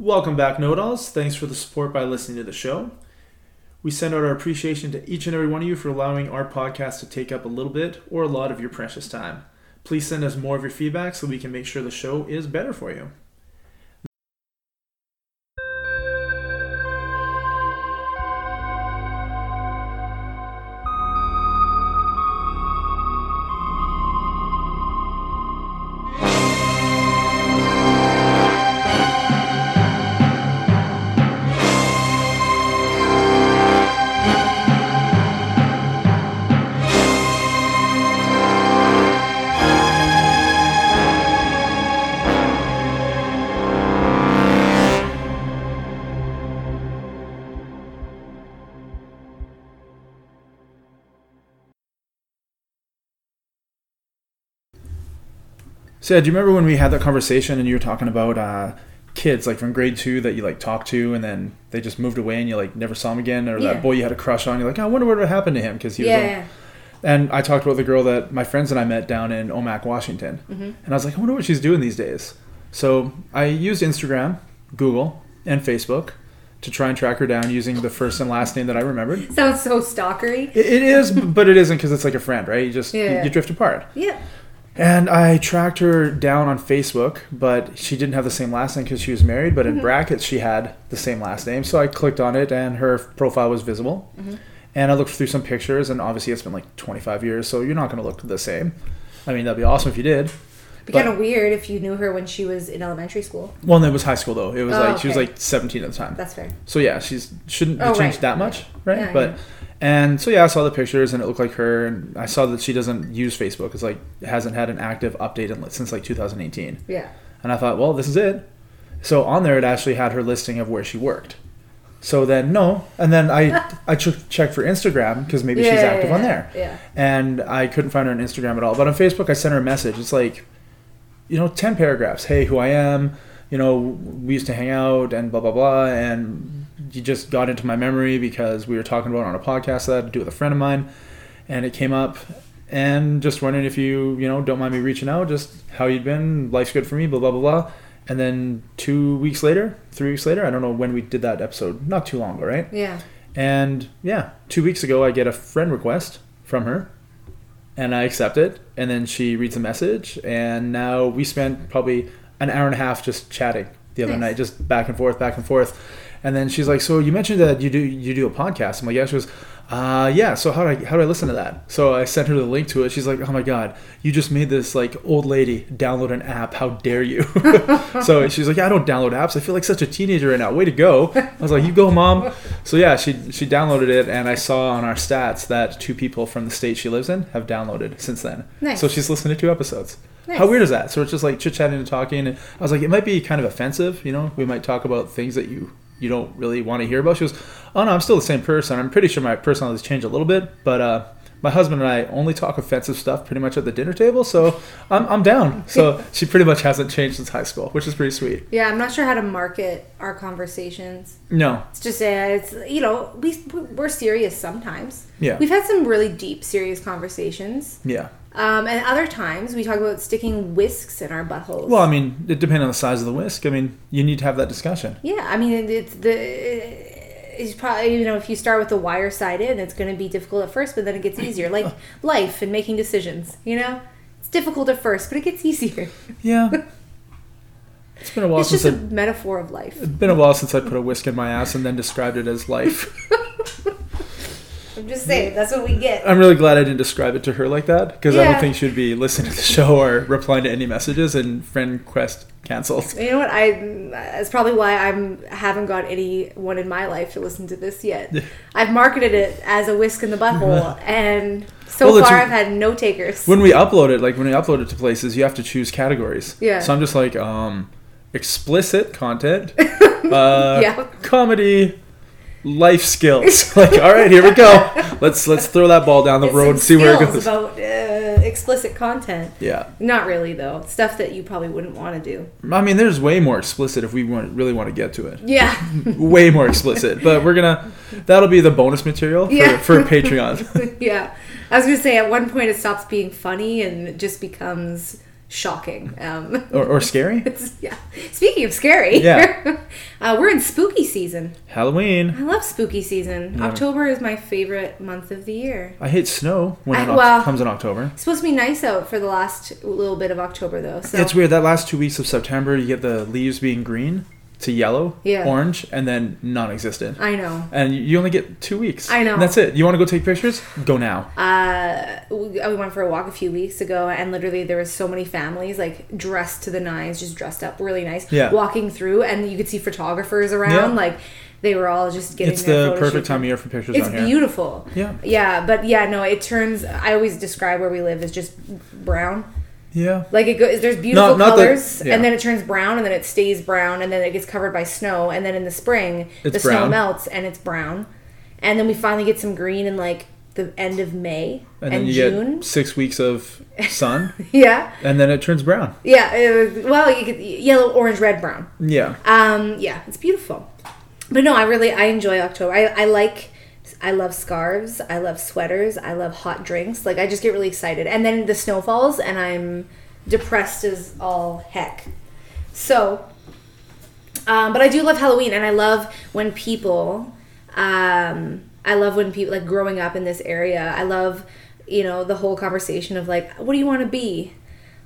Welcome back, Know-It-Alls. Thanks for the support by listening to the show. We send out our appreciation to each and every one of you for allowing our podcast to take up a little bit or a lot of your precious time. Please send us more of your feedback so we can make sure the show is better for you. So yeah, do you remember when we had that conversation and you were talking about uh, kids like from grade two that you like talked to and then they just moved away and you like never saw them again, or Yeah. that boy you had a crush on? You're like, "Oh, I wonder what would happen to him because he was. Yeah, on- yeah. And I talked about the girl that my friends and I met down in Omak, Washington, Mm-hmm. and I was like, I wonder what she's doing these days. So I used Instagram, Google, and Facebook to try and track her down using the first and last name that I remembered. Sounds so stalkery. It, it is, but it isn't because it's like a friend, right? You just you- you drift apart. Yeah. And I tracked her down on Facebook, but she didn't have the same last name because she was married. But in Mm-hmm. brackets, she had the same last name. So I clicked on it, and her profile was visible. Mm-hmm. And I looked through some pictures, and obviously it's been like 25 years, so you're not going to look the same. I mean, that'd be awesome if you did. Be kind of weird if you knew her when she was in elementary school. Well, and it was high school though. It was Oh, like she was like 17 at the time. That's fair. So yeah, she's shouldn't Oh, have changed right. that much, right? Yeah, but yeah. And so yeah, I saw the pictures and it looked like her, and I saw that she doesn't use Facebook. It's like hasn't had an active update in, since like 2018. Yeah. And I thought, well, this is it. So on there, it actually had her listing of where she worked. So then no, and then I I ch- checked for Instagram because maybe she's Yeah, active yeah, on there, Yeah. and I couldn't find her on Instagram at all. But on Facebook, I sent her a message. It's like, you know, ten paragraphs. Hey, who I am. You know, we used to hang out and blah blah blah, and you just got into my memory because we were talking about it on a podcast that I had to do with a friend of mine, and it came up. And just wondering if you, you know, don't mind me reaching out, just how you'd been, life's good for me, blah blah blah blah. And then two weeks later, three weeks later, I don't know when we did that episode, not too long ago, right? Yeah. And yeah, two weeks ago, I get a friend request from her, and I accept it. And then she reads the message, and now we spent probably an hour and a half just chatting the other Nice. night, just back and forth, back and forth. And then she's like, "So you mentioned that you do you do a podcast?" I'm like, "Yeah." She goes, uh, "Yeah." So how do I how do I listen to that? So I sent her the link to it. She's like, "Oh my god, you just made this like old lady download an app. How dare you?" so she's like, yeah, "I don't download apps. I feel like such a teenager right now. Way to go!" I was like, "You go, mom." So yeah, she she downloaded it, and I saw on our stats that two people from the state she lives in have downloaded since then. Nice. So she's listened to two episodes. Nice. How weird is that? So it's just like chit chatting and talking. And I was like, it might be kind of offensive. You know, we might talk about things that you you don't really want to hear about. She goes, oh no, I'm still the same person. I'm pretty sure my personality's changed a little bit, but uh, my husband and I only talk offensive stuff pretty much at the dinner table. So I'm I'm down. So she pretty much hasn't changed since high school, which is pretty sweet. Yeah, I'm not sure how to market our conversations. No, It's just, uh, it's you know, we we're serious sometimes. Yeah. We've had some really deep, serious conversations. yeah. Um, and other times we talk about sticking whisks in our buttholes. Well, I mean, it depends on the size of the whisk. I mean, you need to have that discussion. yeah, I mean, it's the. It's probably you know if you start with the wire sided, it's going to be difficult at first, but then it gets easier. Like life and making decisions, you know, it's difficult at first, but it gets easier. Yeah. It's been a while It's since just I, a metaphor of life. it's been a while since I put a whisk in my ass and then described it as life. I'm just saying that's what we get. I'm really glad I didn't describe it to her like that because I don't think she'd be listening to the show or replying to any messages and friend quest canceled. You know what? I that's probably why I'm haven't got anyone in my life to listen to this yet. I've marketed it as a whisk in the butthole, and so Well, far I've had no takers. When we upload it, like when we upload it to places, you have to choose categories. Yeah. So I'm just like, um, explicit content, uh, Yeah. comedy, life skills. like, all right, here we go. Let's let's throw that ball down the It's road and see where it goes. About uh, explicit content. yeah. Not really though. Stuff that you probably wouldn't want to do. I mean, there's way more explicit if we want, really want to get to it. Yeah. Way more explicit, but we're gonna. That'll be the bonus material for, Yeah. for Patreon. yeah. I was gonna say at one point it stops being funny and it just becomes shocking. Um, Or, or scary? it's, yeah. Speaking of scary, Yeah. uh, we're in spooky season. Halloween. I love spooky season. Yeah. October is my favorite month of the year. I hate snow when I- it well- comes in October. It's supposed to be nice out for the last little bit of October, though. So It's weird. That last two weeks of September, you get the leaves being green to yellow, Yeah. orange, and then non-existent. I know. And you only get two weeks. I know. And that's it. You want to go take pictures? Go now. Uh, we, we went for a walk a few weeks ago, and literally there was so many families like dressed to the nines, just dressed up really nice, Yeah. walking through, and you could see photographers around. Yeah. Like they were all just getting. It's the perfect time of year for pictures It's here. beautiful. Yeah. Yeah, but yeah, no, it turns. I always describe where we live as just brown. Yeah. Like it goes. There's beautiful not that- colors, yeah. and then it turns brown, and then it stays brown, and then it gets covered by snow, and then in the spring It's the snow melts and it's brown, and then we finally get some green in like the end of May And and, then you June. get six weeks of sun, Yeah, and then it turns brown. yeah. uh, well, you get yellow, orange, red, brown. Yeah. Um, yeah, it's beautiful. But no, I really I enjoy October. I, I like I love scarves. I love sweaters. I love hot drinks. Like I just get really excited. And then the snow falls and I'm depressed as all heck. So um, but I do love Halloween and I love when people um, I love when people like growing up in this area. I love you know the whole conversation of like what do you want to be?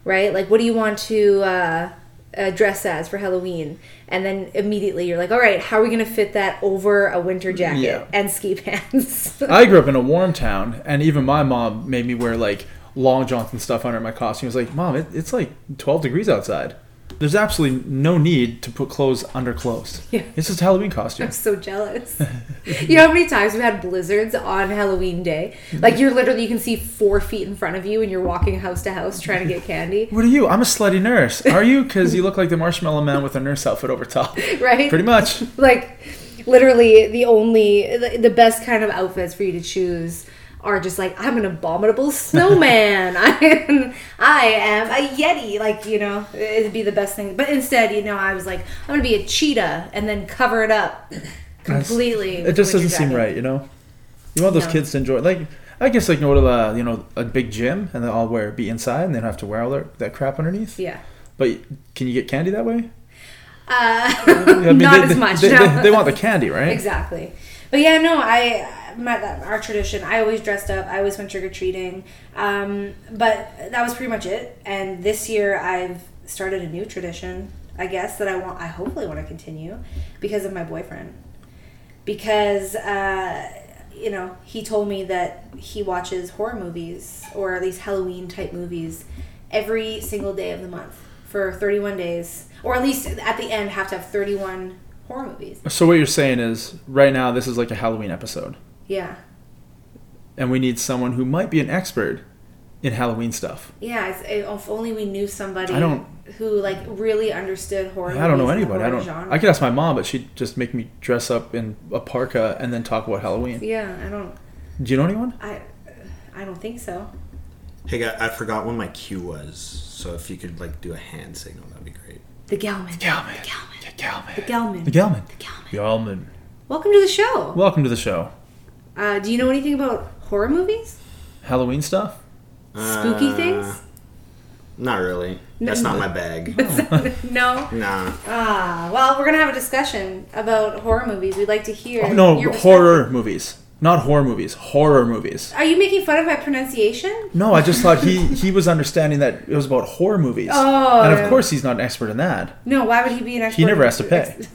Right? Like what do you want to uh uh, dress as for Halloween, and then immediately you're like, all right, how are we gonna fit that over a winter jacket Yeah. and ski pants? I grew up in a warm town, and even my mom made me wear like long johns and stuff under my costume. I was like, Mom, it, it's like 12 degrees outside. There's absolutely no need to put clothes under clothes. Yeah. It's just a Halloween costume. I'm so jealous. you know how many times we've had blizzards on Halloween day? Like you're literally you can see four feet in front of you, and you're walking house to house trying to get candy, What are you? I'm a slutty nurse. Are you? Because you look like the Marshmallow Man with a nurse outfit over top. right? Pretty much. like literally the only the, the best kind of outfits for you to choose are just like I'm an abominable snowman. I am I am a yeti. Like you know, it'd be the best thing. But instead, you know, I was like I'm gonna be a cheetah and then cover it up completely. It just doesn't seem right, you know. You want those No. kids to enjoy. Like, I guess like go to the you know a big gym and they all wear be inside and they don't have to wear all their, that crap underneath. Yeah. But can you get candy that way? Uh, I mean, not they, as much. They, no. they, they want the candy, right? Exactly. But yeah, no, I my our tradition. I always dressed up. I always went trick or treating. Um, but that was pretty much it. And this year, I've started a new tradition. I guess that I want. I hopefully want to continue because of my boyfriend. Because uh, you know, he told me that he watches horror movies or at least Halloween type movies every single day of the month for 31 days, or at least at the end have to have 31 horror movies. So what you're saying is, right now this is like a Halloween episode, Yeah. and we need someone who might be an expert in Halloween stuff. Yeah, if only we knew somebody I don't- who like really understood horror. I don't know movies and the anybody. I don't. Genre. I could ask my mom, but she'd just make me dress up in a parka and then talk about Halloween. Yeah, I don't. Do you know anyone? I, I don't think so. Hey, guy, I forgot when my cue was. So if you could like do a hand signal, that'd be great. The Gelman. The Gelman. The Gelman. Yeah, Gelman. The Gelman. The Gelman. Gelman. Gelman. Welcome to the show. Welcome to the show. Uh, do you know anything about horror movies? Halloween stuff. Spooky Uh, things? Not really. That's not my bag. no. nah. Ah, well, we're gonna have a discussion about horror movies. We'd like to hear. Oh, no, your horror movies. Not horror movies. Horror movies. Are you making fun of my pronunciation? No, I just thought he he was understanding that it was about horror movies. Oh, and of course he's not an expert in that. No, why would he be an expert? He never in- has to pay.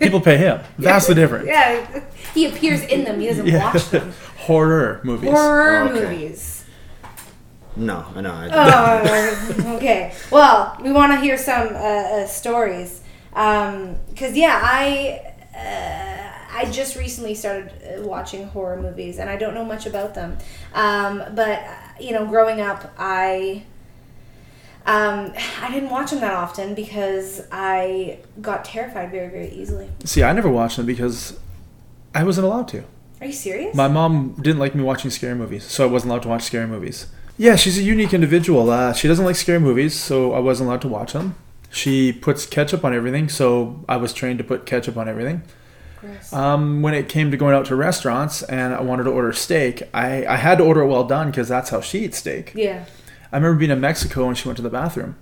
People pay him. Vastly different. Yeah, he appears in them. He doesn't Yeah. watch them. horror movies. Horror Okay. movies. No, I know. I, Oh, okay. Well, we want to hear some uh, uh, stories. Because, yeah, I. Uh, I just recently started uh, watching horror movies, and I don't know much about them. Um, but uh, you know, growing up, I um, I didn't watch them that often because I got terrified very, very easily. See, I never watched them because I wasn't allowed to. Are you serious? My mom didn't like me watching scary movies, so I wasn't allowed to watch scary movies. Yeah, she's a unique individual. Uh, she doesn't like scary movies, so I wasn't allowed to watch them. She puts ketchup on everything, so I was trained to put ketchup on everything. Um, when it came to going out to restaurants and I wanted to order steak, I, I had to order it well done because that's how she eats steak. yeah. I remember being in Mexico and she went to the bathroom.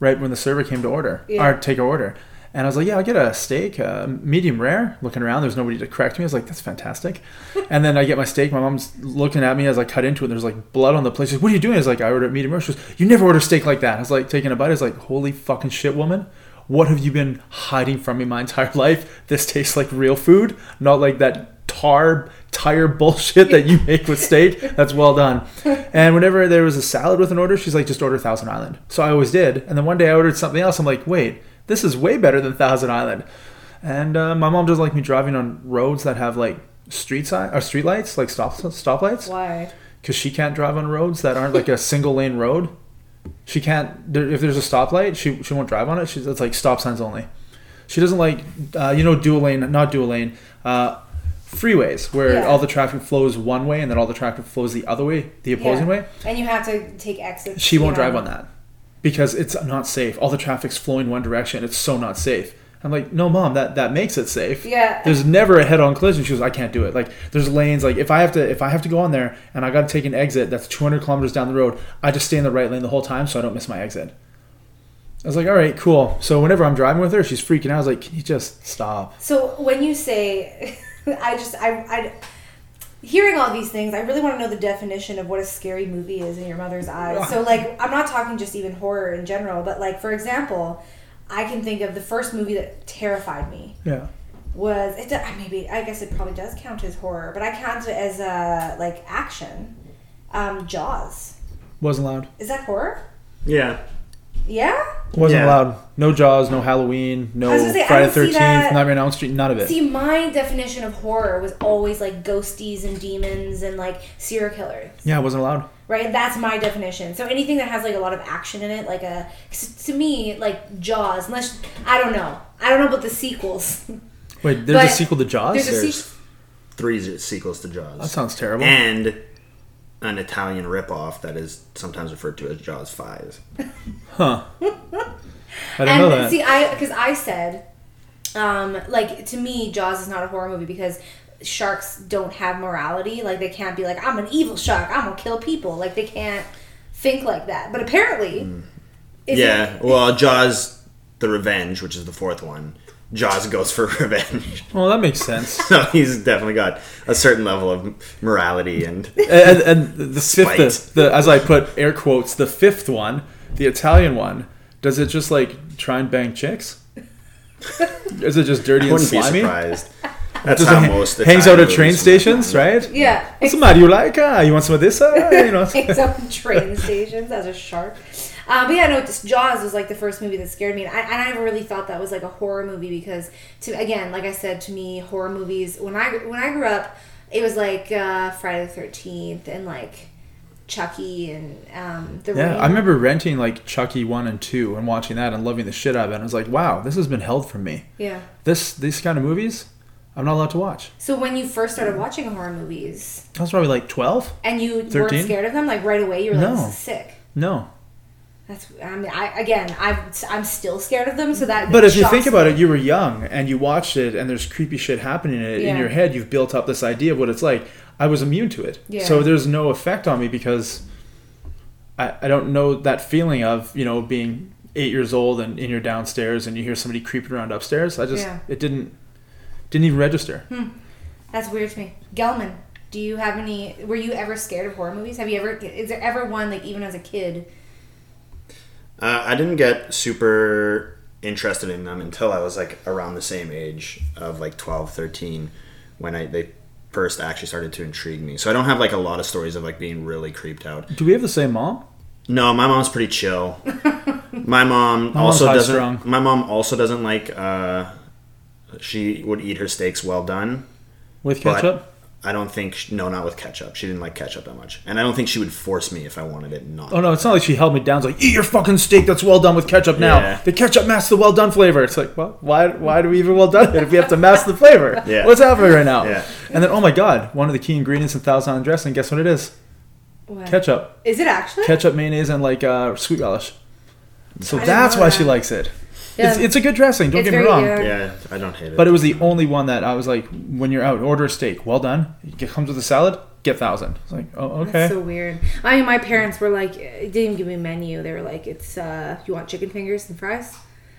Right when the server came to order Yeah. or take her order, and I was like, "Yeah, I'll get a steak, uh, medium rare." Looking around, there's nobody to correct me. I was like, "That's fantastic." and then I get my steak. My mom's looking at me as I cut into it. And there's like blood on the plate. She's like, "What are you doing?" I was like, "I ordered medium rare." She goes, "You never order steak like that." I was like, taking a bite. I was like, "Holy fucking shit, woman." What have you been hiding from me my entire life? This tastes like real food, not like that tar tire bullshit that you make with steak. That's well done. And whenever there was a salad with an order, she's like, just order Thousand Island. So I always did. And then one day I ordered something else. I'm like, wait, this is way better than Thousand Island. And uh, my mom doesn't like me driving on roads that have like street sign or street lights, like stop stoplights, Why? because she can't drive on roads that aren't like a single lane road. She can't. There, if there's a stoplight, she she won't drive on it. She's it's like stop signs only. She doesn't like uh, you know dual lane, not dual lane, uh, freeways where Yeah. all the traffic flows one way and then all the traffic flows the other way, the opposing Yeah. way. And you have to take exits. She won't drive on that because it's not safe. All the traffic's flowing one direction. It's so not safe. I'm like, no, mom, that that makes it safe. Yeah. There's never a head-on collision. She goes, I can't do it. Like, there's lanes. Like, if I have to, if I have to go on there and I got to take an exit that's 200 kilometers down the road, I just stay in the right lane the whole time so I don't miss my exit. I was like, all right, cool. So whenever I'm driving with her, she's freaking out. I was like, can you just stop? So when you say, I just I I hearing all these things, I really want to know the definition of what a scary movie is in your mother's eyes. So like I'm not talking just even horror in general, but like for example, I can think of the first movie that terrified me Yeah. was it maybe I guess it probably does count as horror, but I count it as uh like action. Um, Jaws Wasn't allowed. is that horror? Yeah. Yeah. Wasn't Yeah. allowed. No Jaws, no Halloween, no I was gonna say, Friday don't see Thirteenth, Nightmare on Elm Street, none of it. See, my definition of horror was always like ghosties and demons and like serial killers. yeah, it wasn't allowed. right that's my definition so anything that has like a lot of action in it like a 'cause to me like jaws unless i don't know i don't know about the sequels Wait, there's a sequel to Jaws. there's a There's se- three sequels to Jaws. that sounds terrible. And an Italian ripoff that is sometimes referred to as Jaws 5. Huh. I didn't and know that. see i because i said um like to me jaws is not a horror movie because sharks don't have morality like they can't be like i'm an evil shark i'm gonna kill people like they can't think like that but apparently is it- yeah, well, Jaws the Revenge, which is the fourth one, Jaws goes for revenge. well, that makes sense. so he's definitely got a certain level of morality and and, and the fifth, the, as I put air quotes, the fifth one, the Italian one, does it just like try and bang chicks? Is it just dirty I and wouldn't be slimy? surprised. That's Just how ha- most hangs out at train stations, work. right? yeah What's the matter? You like? Uh, you want some of this? Uh, you know. hangs out in train stations as a shark. Um, but yeah, no, this Jaws was like the first movie that scared me, and I, and I never really thought that was like a horror movie because, to again, like I said, to me, horror movies when I when I grew up, it was like uh, Friday the Thirteenth and like Chucky and um, the Yeah, Ring. I remember renting like Chucky one and two and watching that and loving the shit out of it. And I was like, wow, this has been held from me. Yeah. This these kind of movies, I'm not allowed to watch. So when you first started watching horror movies I was probably like 12. and you weren't scared of them, like right away, you were like, No. "This is sick." No, That's I mean, I again, I'm I'm still scared of them, so that. But if you think about it, you were young and you watched it, and there's creepy shit happening in it in your head. You've built up this idea of what it's like. I was immune to it, Yeah. so there's no effect on me because I, I don't know that feeling of you know being eight years old and in your downstairs and you hear somebody creeping around upstairs. I just Yeah. it didn't didn't even register. Hmm. That's weird to me. Gelman, do you have any? Were you ever scared of horror movies? Have you ever? Is there ever one like even as a kid? Uh, I didn't get super interested in them until I was like around the same age of like 12, 13 when I they first actually started to intrigue me. So I don't have like a lot of stories of like being really creeped out. Do we have the same mom? No, my mom's pretty chill. my mom mom's also doesn't. strung. My mom also doesn't like. Uh, she would eat her steaks well done. With ketchup? I don't think. No, not with ketchup. She didn't like ketchup that much, and I don't think she would force me if I wanted it not. Oh no, it's not like she held me down. It's like eat your fucking steak that's well done with ketchup now. Yeah. The ketchup masks the well done flavor. It's like, well, why? Why do we even well done it if we have to mask the flavor? Yeah. What's happening right now? Yeah. And then, oh my god, one of the key ingredients in Thousand Island dressing. Guess what it is? What? Ketchup, Is it actually? ketchup, mayonnaise, and like uh, sweet relish. So I that's why that. she likes it. Yeah. It's, it's a good dressing. Don't It's get me very wrong. good. Yeah, I don't hate it. But it was the only one that I was like, when you're out, order a steak, well done. It comes with a salad. get thousand. It's like, oh, okay. That's so weird. I mean, my parents were like, it didn't even give me a menu. They were like, it's, uh, you want chicken fingers and fries?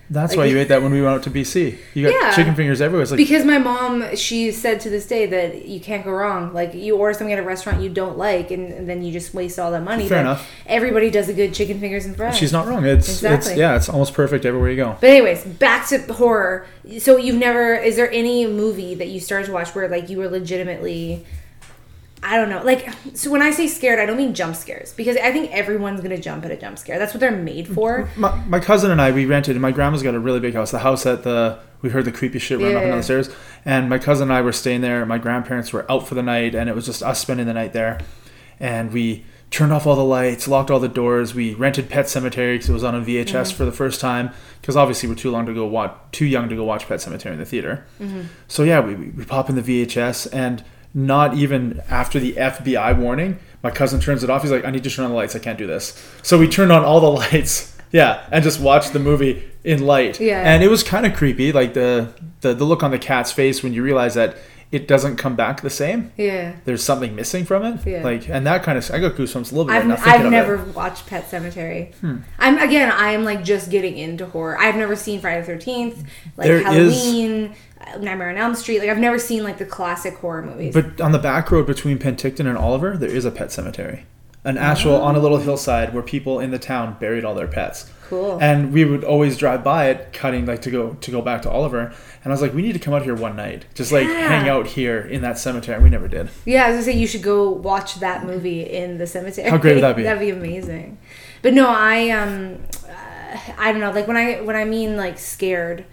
That's like- why you ate that when we went out to BC. You got Yeah. chicken fingers everywhere. It's like, Because my mom, she said to this day that you can't go wrong. Like, you order something at a restaurant you don't like, and, and then you just waste all that money. Fair enough. Everybody does a good chicken fingers and fries. she's not wrong. It's, it's, Exactly. yeah, it's almost perfect everywhere you go. But anyways, back to horror. So you've never is there any movie that you started to watch where like you were legitimately I don't know. Like so when I say scared, I don't mean jump scares because I think everyone's going to jump at a jump scare. That's what they're made for. My, my cousin and I, we rented, and my grandma's got a really big house. The house at the, we heard the creepy shit running up and down Yeah. the stairs. And my cousin and I were staying there. My grandparents were out for the night, and it was just us spending the night there. And we turned off all the lights, locked all the doors. We rented Pet Sematary because it was on a VHS Mm-hmm. for the first time. Because obviously we're too long to go watch, too young to go watch Pet Sematary in the theater. Mm-hmm. So yeah, we, we we pop in the VHS, and not even after the FBI warning, my cousin turns it off. He's like, "I need to turn on the lights. I can't do this." So we turned on all the lights, yeah, and just watched the movie in light. Yeah. and it was kind of creepy, like the, the the look on the cat's face when you realize that it doesn't come back the same. Yeah. There's something missing from it, Yeah. like, and that kind of I got goosebumps a little bit. I've, now I've never it. Hmm. watched Pet Sematary. I'm again. I am like just getting into horror. I've never seen Friday the Thirteenth, like There is- Halloween, uh, Nightmare on Elm Street. Like I've never seen like the classic horror movies. But on the back road between Penticton and Oliver, there is a pet cemetery. An actual on a little hillside where people in the town buried all their pets. Cool. And we would always drive by it, cutting like to go to go back to Oliver. And I was like, we need to come out here one night, just like Yeah. hang out here in that cemetery. And we never did. Yeah, I was gonna say you should go watch that movie in the cemetery. How great would that be? That'd be amazing. But no, I um, uh, I don't know. Like when I when I mean like scared,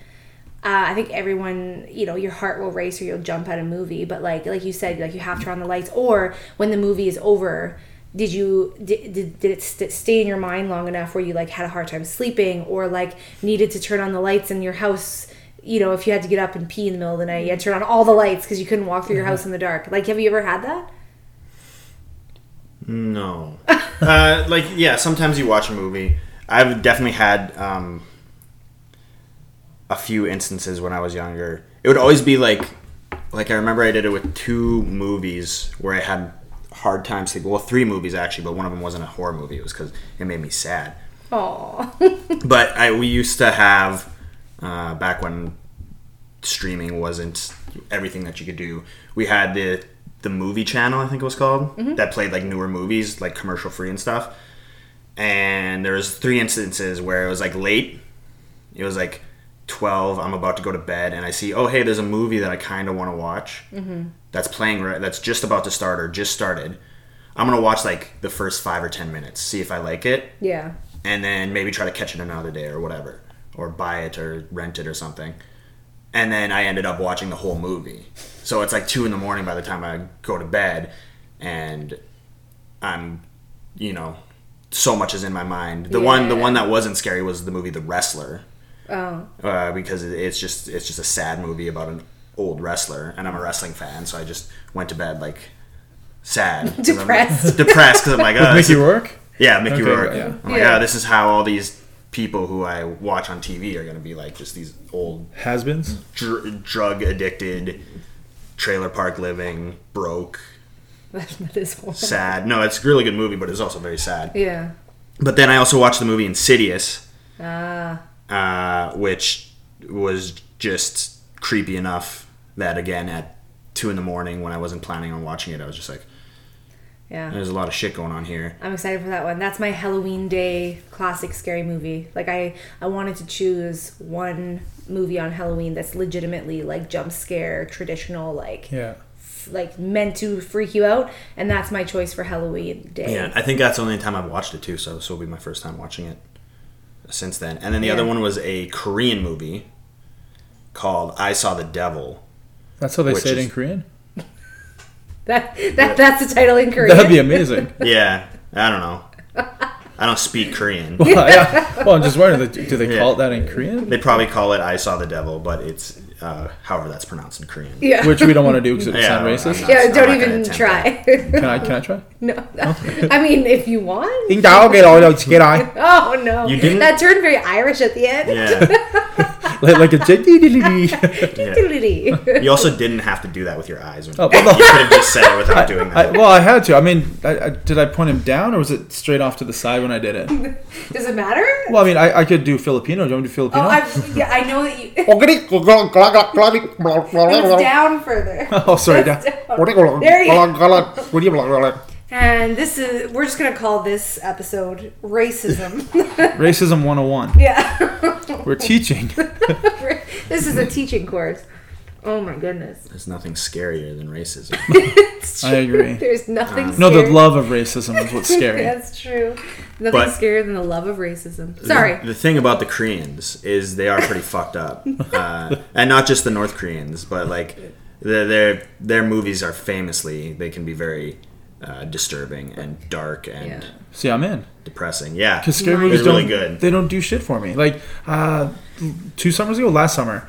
uh, I think everyone, you know, your heart will race or you'll jump at a movie. But like like you said, like you have to turn on the lights, or when the movie is over. Did you did, did, did it st- stay in your mind long enough where you like had a hard time sleeping or like needed to turn on the lights in your house you know if you had to get up and pee in the middle of the night you had to turn on all the lights because you couldn't walk through your house in the dark like have you ever had that No. uh, like yeah, sometimes you watch a movie. I've definitely had um, a few instances when I was younger. It would always be like, like I remember I did it with two movies where I had hard time sleeping. Well, three movies actually, but one of them wasn't a horror movie. It was because it made me sad. Oh, But I we used to have uh, back when streaming wasn't everything that you could do. We had the the movie channel, I think it was called, that played like newer movies, like commercial free and stuff. And there was three instances where it was like late. It was like twelve. I'm about to go to bed, and I see, oh hey, there's a movie that I kind of want to watch. Mm-hmm. That's playing. right That's just about to start or just started. I'm gonna watch like the first five or ten minutes, see if I like it, yeah. and then maybe try to catch it another day or whatever, or buy it or rent it or something. And then I ended up watching the whole movie. So it's like two in the morning by the time I go to bed, and I'm, you know, so much is in my mind. The one, the one that wasn't scary was the movie The Wrestler, Oh, uh, because it's just it's just a sad movie about an old wrestler, and I'm a wrestling fan, so I just went to bed like sad, 'Cause I'm, Depressed. depressed because I'm like, oh, this Mickey Rourke. yeah, Mickey Okay, Rourke. yeah. I'm like, Yeah. yeah, this is how all these people who I watch on TV are going to be like just these old Has-beens. dr- drug addicted, trailer park living, broke, that is horrible. sad. No, it's a really good movie, but it's also very sad. Yeah. But then I also watched the movie Insidious, Ah. Uh, which was just creepy enough that again at two in the morning when I wasn't planning on watching it, I was just like, yeah. there's a lot of shit going on here. I'm excited for that one. That's my Halloween day classic scary movie. Like I, I wanted to choose one movie on Halloween that's legitimately like jump scare, traditional, like Yeah. f- like meant to freak you out, and that's my choice for Halloween day. Yeah, I think that's the only time I've watched it too, so this will be my first time watching it since then. And then the Yeah. other one was a Korean movie called I Saw the Devil. That's how they Which say it is- in Korean. That, that that's the title in Korean. That'd be amazing. Yeah, I don't know. I don't speak Korean. well, yeah. well, I'm just wondering, do they call Yeah. it that in Korean? They probably call it I Saw the Devil, but it's uh, however that's pronounced in Korean. yeah. Which we don't want to do because it Yeah, sound racist. not- yeah, I'm don't even try. Can I? Can I try? no, I mean, if you want. Ding dong, get all those get on. Oh no! You didn't- That turned very Irish at the end. Yeah. like, like a j- Yeah. You also didn't have to do that with your eyes. When Oh, you, well, no. you could have just said it without doing I, that. well, I had to. I mean, I, I, did I point him down or was it straight off to the side when I did it? Does it matter? Well, I mean, I, I could do Filipino. Do you want me to do oh, Filipino? I, yeah, I know that you. It's It's down further. oh, sorry. down. There you And this is, we're just going to call this episode Racism. Racism 101. yeah. We're teaching. this is a teaching course. Oh my goodness. There's nothing scarier than racism. It's I agree. There's nothing No, the love of racism is what's scary. That's true. Nothing But- scarier than the love of racism. Sorry. The, the thing about the Koreans is they are pretty fucked up, uh, and not just the North Koreans, but like their their their movies are famously they can be very uh, disturbing and dark and Yeah. See, I'm in. depressing. Yeah, Because scary Nice. movies They're really don't, good. They don't do shit for me. Like uh, two summers ago, last summer,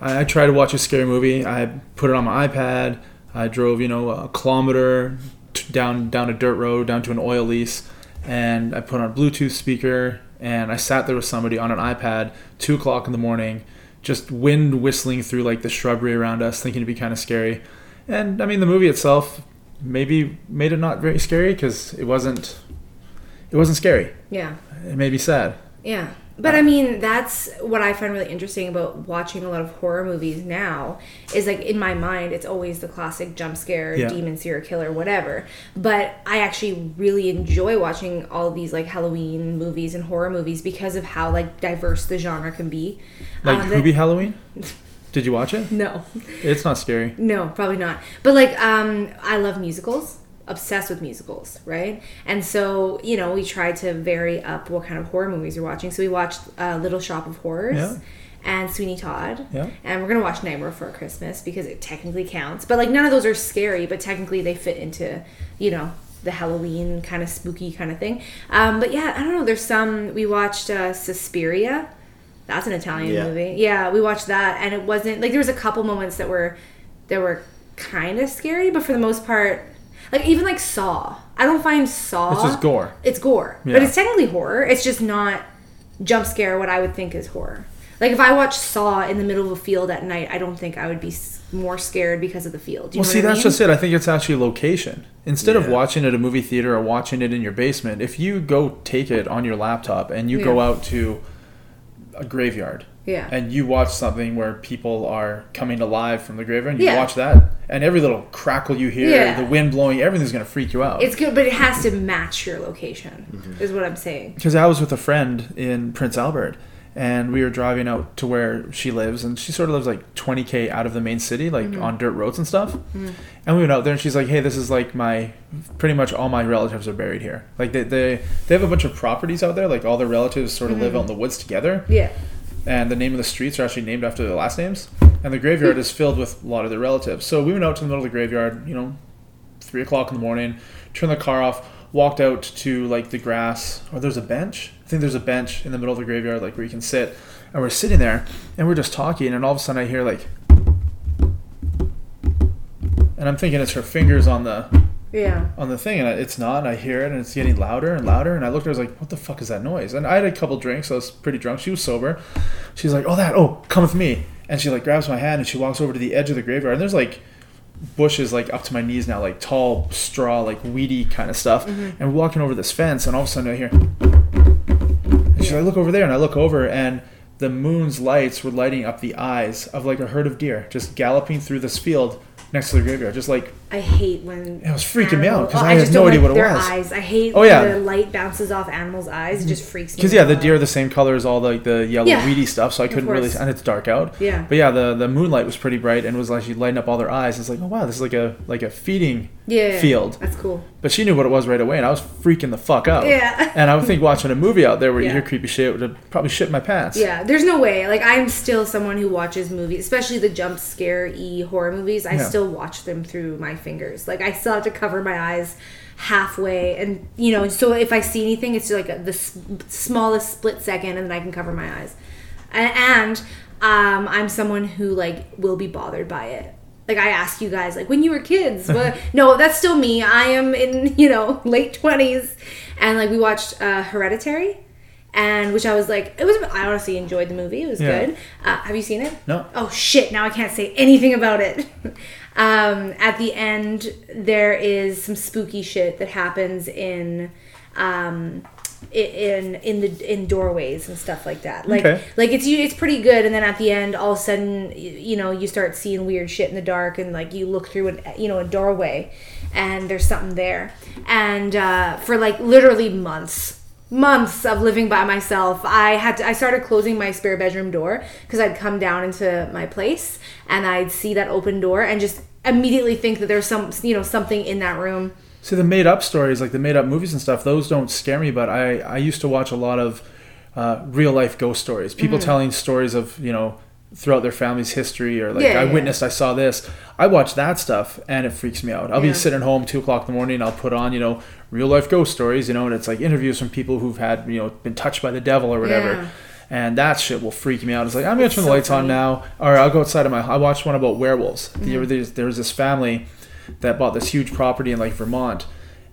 I, I tried to watch a scary movie. I put it on my iPad. I drove, you know, a kilometer t- down down a dirt road, down to an oil lease, and I put on a Bluetooth speaker. And I sat there with somebody on an iPad, two o'clock in the morning, just wind whistling through like the shrubbery around us, thinking it'd be kind of scary. And I mean, the movie itself maybe made it not very scary because it wasn't. It wasn't scary. Yeah. It made me sad. Yeah. But I mean, that's what I find really interesting about watching a lot of horror movies now is like in my mind, it's always the classic jump scare, Yeah. demon, serial killer, whatever. But I actually really enjoy watching all these like Halloween movies and horror movies because of how like diverse the genre can be. Like Um, that- Halloween? Did you watch it? No. It's not scary. No, probably not. But like, um, I love musicals. Obsessed with musicals, right? And so, you know, we try to vary up what kind of horror movies you're watching. So we watched uh, Little Shop of Horrors Yeah. and Sweeney Todd. Yeah. And we're gonna watch Nightmare Before Christmas because it technically counts. But like, none of those are scary, but technically they fit into, you know, the Halloween kind of spooky kind of thing. Um, but yeah, I don't know. There's some we watched uh, Suspiria. That's an Italian Yeah. movie. Yeah, we watched that, and it wasn't like there was a couple moments that were that were kind of scary, but for the most part, like even like Saw. I don't find Saw. It's just gore. It's gore, Yeah. but it's technically horror. It's just not jump scare. What I would think is horror. Like if I watched Saw in the middle of a field at night, I don't think I would be more scared because of the field. You Well, know see, what I that's mean? just it. I think it's actually location. Instead of watching it at a movie theater or watching it in your basement, if you go take it on your laptop and you go out to a graveyard Yeah. and you watch something where people are coming alive from the graveyard, and you Yeah. watch that, and every little crackle you hear, Yeah. the wind blowing, everything's going to freak you out. It's good, but it has to match your location. Mm-hmm. Is what I'm saying. because I was with a friend in Prince Albert, and we were driving out to where she lives, and she sort of lives like 20k out of the main city, like Mm-hmm. on dirt roads and stuff. And we went out there, and she's like, "Hey, this is like my, pretty much all my relatives are buried here. Like they they, they have a bunch of properties out there, like all their relatives sort of Mm-hmm. live out in the woods together, Yeah. and the name of the streets are actually named after their last names, and the graveyard is filled with a lot of their relatives. So we went out to the middle of the graveyard, you know, three o'clock in the morning, turned the car off, walked out to like the grass, or there's a bench. Think there's a bench in the middle of the graveyard, like where you can sit. And we're sitting there, and we're just talking, and all of a sudden I hear like, and I'm thinking it's her fingers on the Yeah. on the thing, and it's not. And I hear it, and it's getting louder and louder. And I looked at her, I was like, "What the fuck is that noise?" And I had a couple drinks, so I was pretty drunk. She was sober. She's like, "Oh, that! Oh, come with me!" And she like grabs my hand and she walks over to the edge of the graveyard. And there's like bushes like up to my knees now, like tall straw, like weedy kind of stuff. Mm-hmm. And we're walking over this fence, and all of a sudden I hear. And she's like, "Look over there!" And I look over, and the moon's lights were lighting up the eyes of like a herd of deer just galloping through this field next to the graveyard, just like I hate when It was freaking me out, 'cause animal- I had just no don't idea like what it their was. Eyes. I hate Oh, when yeah. the light bounces off animals' eyes. It just freaks me. Because yeah, the deer are the same color as all the, like the yellow Yeah. weedy stuff, so I couldn't really, and it's dark out. Yeah. But yeah, the the moonlight was pretty bright and was actually lighting up all their eyes. It's like, oh wow, this is like a like a feeding yeah, field. That's cool. But she knew what it was right away, and I was freaking the fuck out. Yeah. And I would think watching a movie out there where you hear creepy shit would have probably shit my pants. Yeah, there's no way. Like I'm still someone who watches movies, especially the jump scare e horror movies. I Yeah. still watch them through my fingers. Like I still have to cover my eyes halfway, and you know, so if I see anything, it's like a, the s- smallest split second, and then I can cover my eyes. And, and um, I'm someone who like will be bothered by it. Like I ask you guys, like when you were kids, what? no, that's still me. I am in you know late twenties, and like we watched uh, Hereditary and which I was like, it was. I honestly enjoyed the movie. It was Yeah. good. Uh, have you seen it? No. Oh shit! Now I can't say anything about it. um, at the end, there is some spooky shit that happens in. Um, in in the in doorways and stuff like that like Okay. like it's it's pretty good and then at the end all of a sudden you know you start seeing weird shit in the dark and like you look through an you know a doorway and there's something there and uh, for like literally months months of living by myself i had to i started closing my spare bedroom door because i'd come down into my place and i'd see that open door and just immediately think that there's some you know something in that room See the made up stories, like the made up movies and stuff, those don't scare me. But I, I used to watch a lot of uh, real life ghost stories. People Mm-hmm. telling stories of you know throughout their family's history, or like Yeah, I yeah. witnessed, I saw this. I watch that stuff, and it freaks me out. I'll Yeah. be sitting home two o'clock in the morning. I'll put on you know real life ghost stories, you know, and it's like interviews from people who've had you know been touched by the devil or whatever. And that shit will freak me out. It's like I'm gonna It's turn the so lights on now, or I'll go outside of my. I watched one about werewolves. Mm-hmm. There, there's, there was this family that bought this huge property in like Vermont,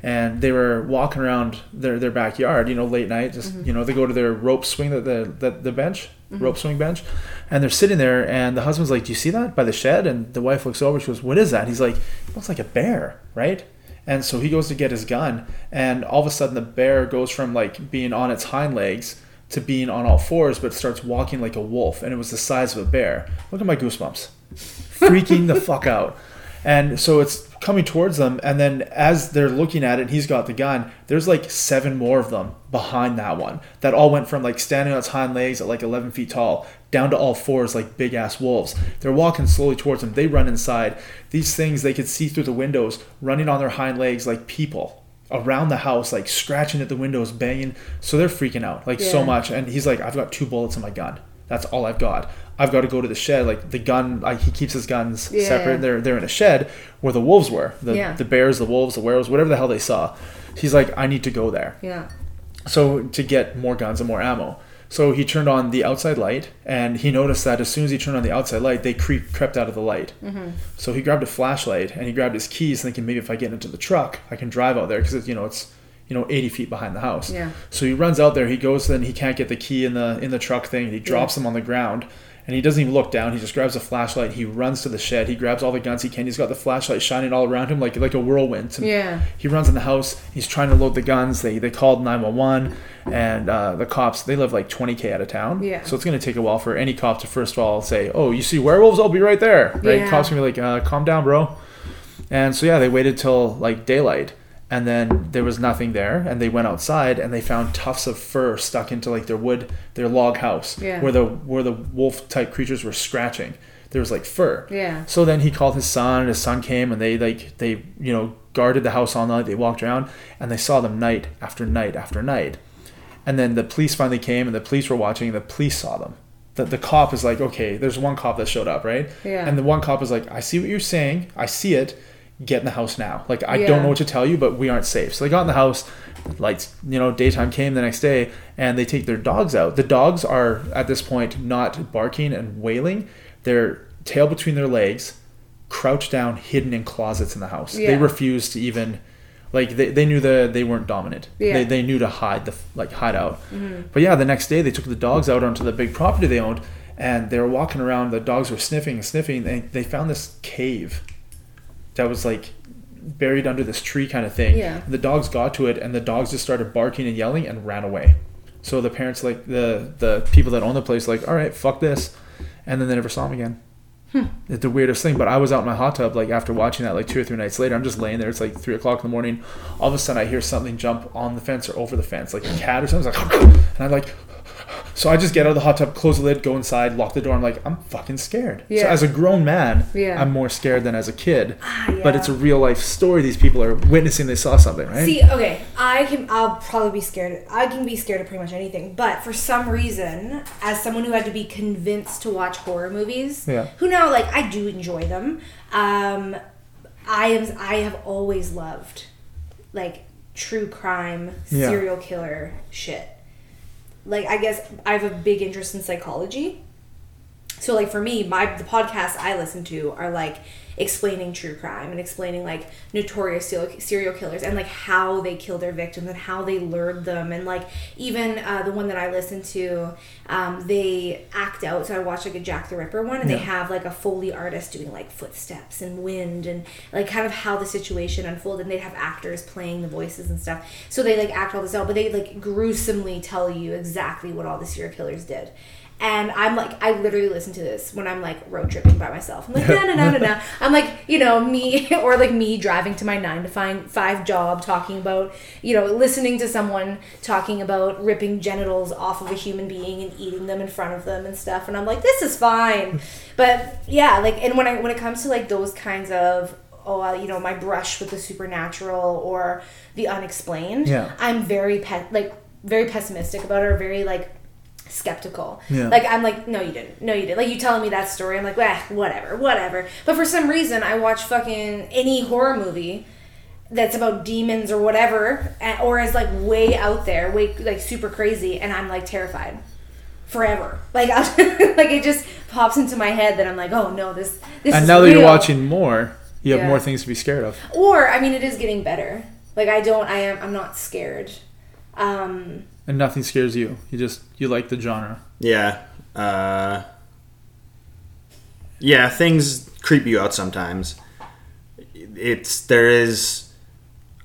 and they were walking around their, their backyard, you know, late night. Just you know, they go to their rope swing, the the, the, the bench, Mm-hmm. rope swing bench, and they're sitting there. And the husband's like, "Do you see that by the shed?" And the wife looks over. She goes, "What is that?" He's like, "It looks like a bear, right?" And so he goes to get his gun, and all of a sudden the bear goes from like being on its hind legs to being on all fours, but starts walking like a wolf, and it was the size of a bear. Look at my goosebumps, freaking the fuck out. And so it's coming towards them, and then as they're looking at it, he's got the gun. There's like seven more of them behind that one that all went from like standing on its hind legs at like 11 feet tall down to all fours like big ass wolves. They're walking slowly towards them. They run inside. These things they could see through the windows, running on their hind legs like people around the house, like scratching at the windows, banging. So they're freaking out like so much. And he's like, I've got two bullets in my gun. That's all I've got. I've got to go to the shed. Like the gun, like he keeps his guns Yeah. separate. They're they're in a shed where the wolves were. The Yeah. the bears, the wolves, the werewolves, whatever the hell they saw. He's like, I need to go there. yeah So to get more guns and more ammo. So he turned on the outside light, and he noticed that as soon as he turned on the outside light, they creep, crept out of the light. Mm-hmm. So he grabbed a flashlight and he grabbed his keys, thinking maybe if I get into the truck, I can drive out there because you know it's you know 80 feet behind the house. Yeah. So he runs out there. He goes, then he can't get the key in the in the truck thing. And he drops them on the ground, and he doesn't even look down. He just grabs a flashlight. He runs to the shed. He grabs all the guns he can. He's got the flashlight shining all around him like like a whirlwind. And Yeah. He runs in the house. He's trying to load the guns. They they called 911, and uh, the cops they live like 20k out of town. Yeah. So it's gonna take a while for any cop to first of all say, "Oh, you see werewolves? I'll be right there." Right? Yeah. Cops gonna be like, uh, "Calm down, bro." And so yeah, they waited till like daylight, and then there was nothing there, and they went outside and they found tufts of fur stuck into like their wood, their log house, Yeah. where the where the wolf type creatures were scratching. There was like fur. Yeah. So then he called his son, and his son came, and they like they you know guarded the house all night. They walked around, and they saw them night after night after night. And then the police finally came, and the police were watching, and the police saw them. The, the cop is like, okay, there's one cop that showed up, right? Yeah. And the one cop is like, I see what you're saying. I see it. Get in the house now. Like, I Yeah. don't know what to tell you, but we aren't safe. So they got in the house. Lights, you know, daytime came the next day, and they take their dogs out. The dogs are, at this point, not barking and wailing. They're tail between their legs, crouched down, hidden in closets in the house. They Yeah. refuse to even like they, they knew that they weren't dominant Yeah. they, they knew to hide the like hide out mm-hmm. but yeah the next day they took the dogs out onto the big property they owned and they were walking around the dogs were sniffing and sniffing and they found this cave that was like buried under this tree kind of thing Yeah. the dogs got to it and the dogs just started barking and yelling and ran away so the parents like the the people that own the place like all right fuck this and then they never saw him again hmm. it's the weirdest thing, but I was out in my hot tub like after watching that like two or three nights later. I'm just laying there. It's like three o'clock in the morning. All of a sudden, I hear something jump on the fence or over the fence, like a cat or something. It's like, and I'm like, so I just get out of the hot tub, close the lid, go inside, lock the door. I'm like, I'm fucking scared. So Yeah. as a grown man, Yeah. I'm more scared than as a kid. Ah, yeah. But it's a real life story. These people are witnessing. They saw something, right? See, okay, I can. I'll probably be scared. I can be scared of pretty much anything. But for some reason, as someone who had to be convinced to watch horror movies, Yeah. who now like I do enjoy them. Um, I am. I have always loved like true crime, serial killer shit. Like I guess I have a big interest in psychology. So like for me, my the podcasts I listen to are like explaining true crime and explaining like notorious serial- serial killers and like how they kill their victims and how they lured them and like even uh, the one that I listened to, um, they act out. So I watched like a Jack the Ripper one and they have like a foley artist doing like footsteps and wind and like kind of how the situation unfolded. And they'd have actors playing the voices and stuff. So they like act all this out, but they like gruesomely tell you exactly what all the serial killers did. And I'm like, I literally listen to this when I'm like road tripping by myself. I'm like, no, no, no, no, no. I'm like, you know, me or like me driving to my nine to find five job, talking about, you know, listening to someone talking about ripping genitals off of a human being and eating them in front of them and stuff. And I'm like, this is fine. But yeah, like, and when I when it comes to like those kinds of oh, uh, you know, my brush with the supernatural or the unexplained, Yeah. I'm very pe- like very pessimistic about it or very like skeptical. Yeah. Like I'm like, no, you didn't. No, you didn't. Like you telling me that story, I'm like, whatever, whatever. But for some reason, I watch fucking any horror movie that's about demons or whatever, or is like way out there, way like super crazy, and I'm like terrified forever. Like like it just pops into my head that I'm like, oh no, this this. And now that you're watching more, you have Yeah. more things to be scared of. or I mean, it is getting better. Like I don't, I am, I'm not scared. Um, And nothing scares you. You just you like the genre. Yeah. Uh, yeah, things creep you out sometimes. It's there is.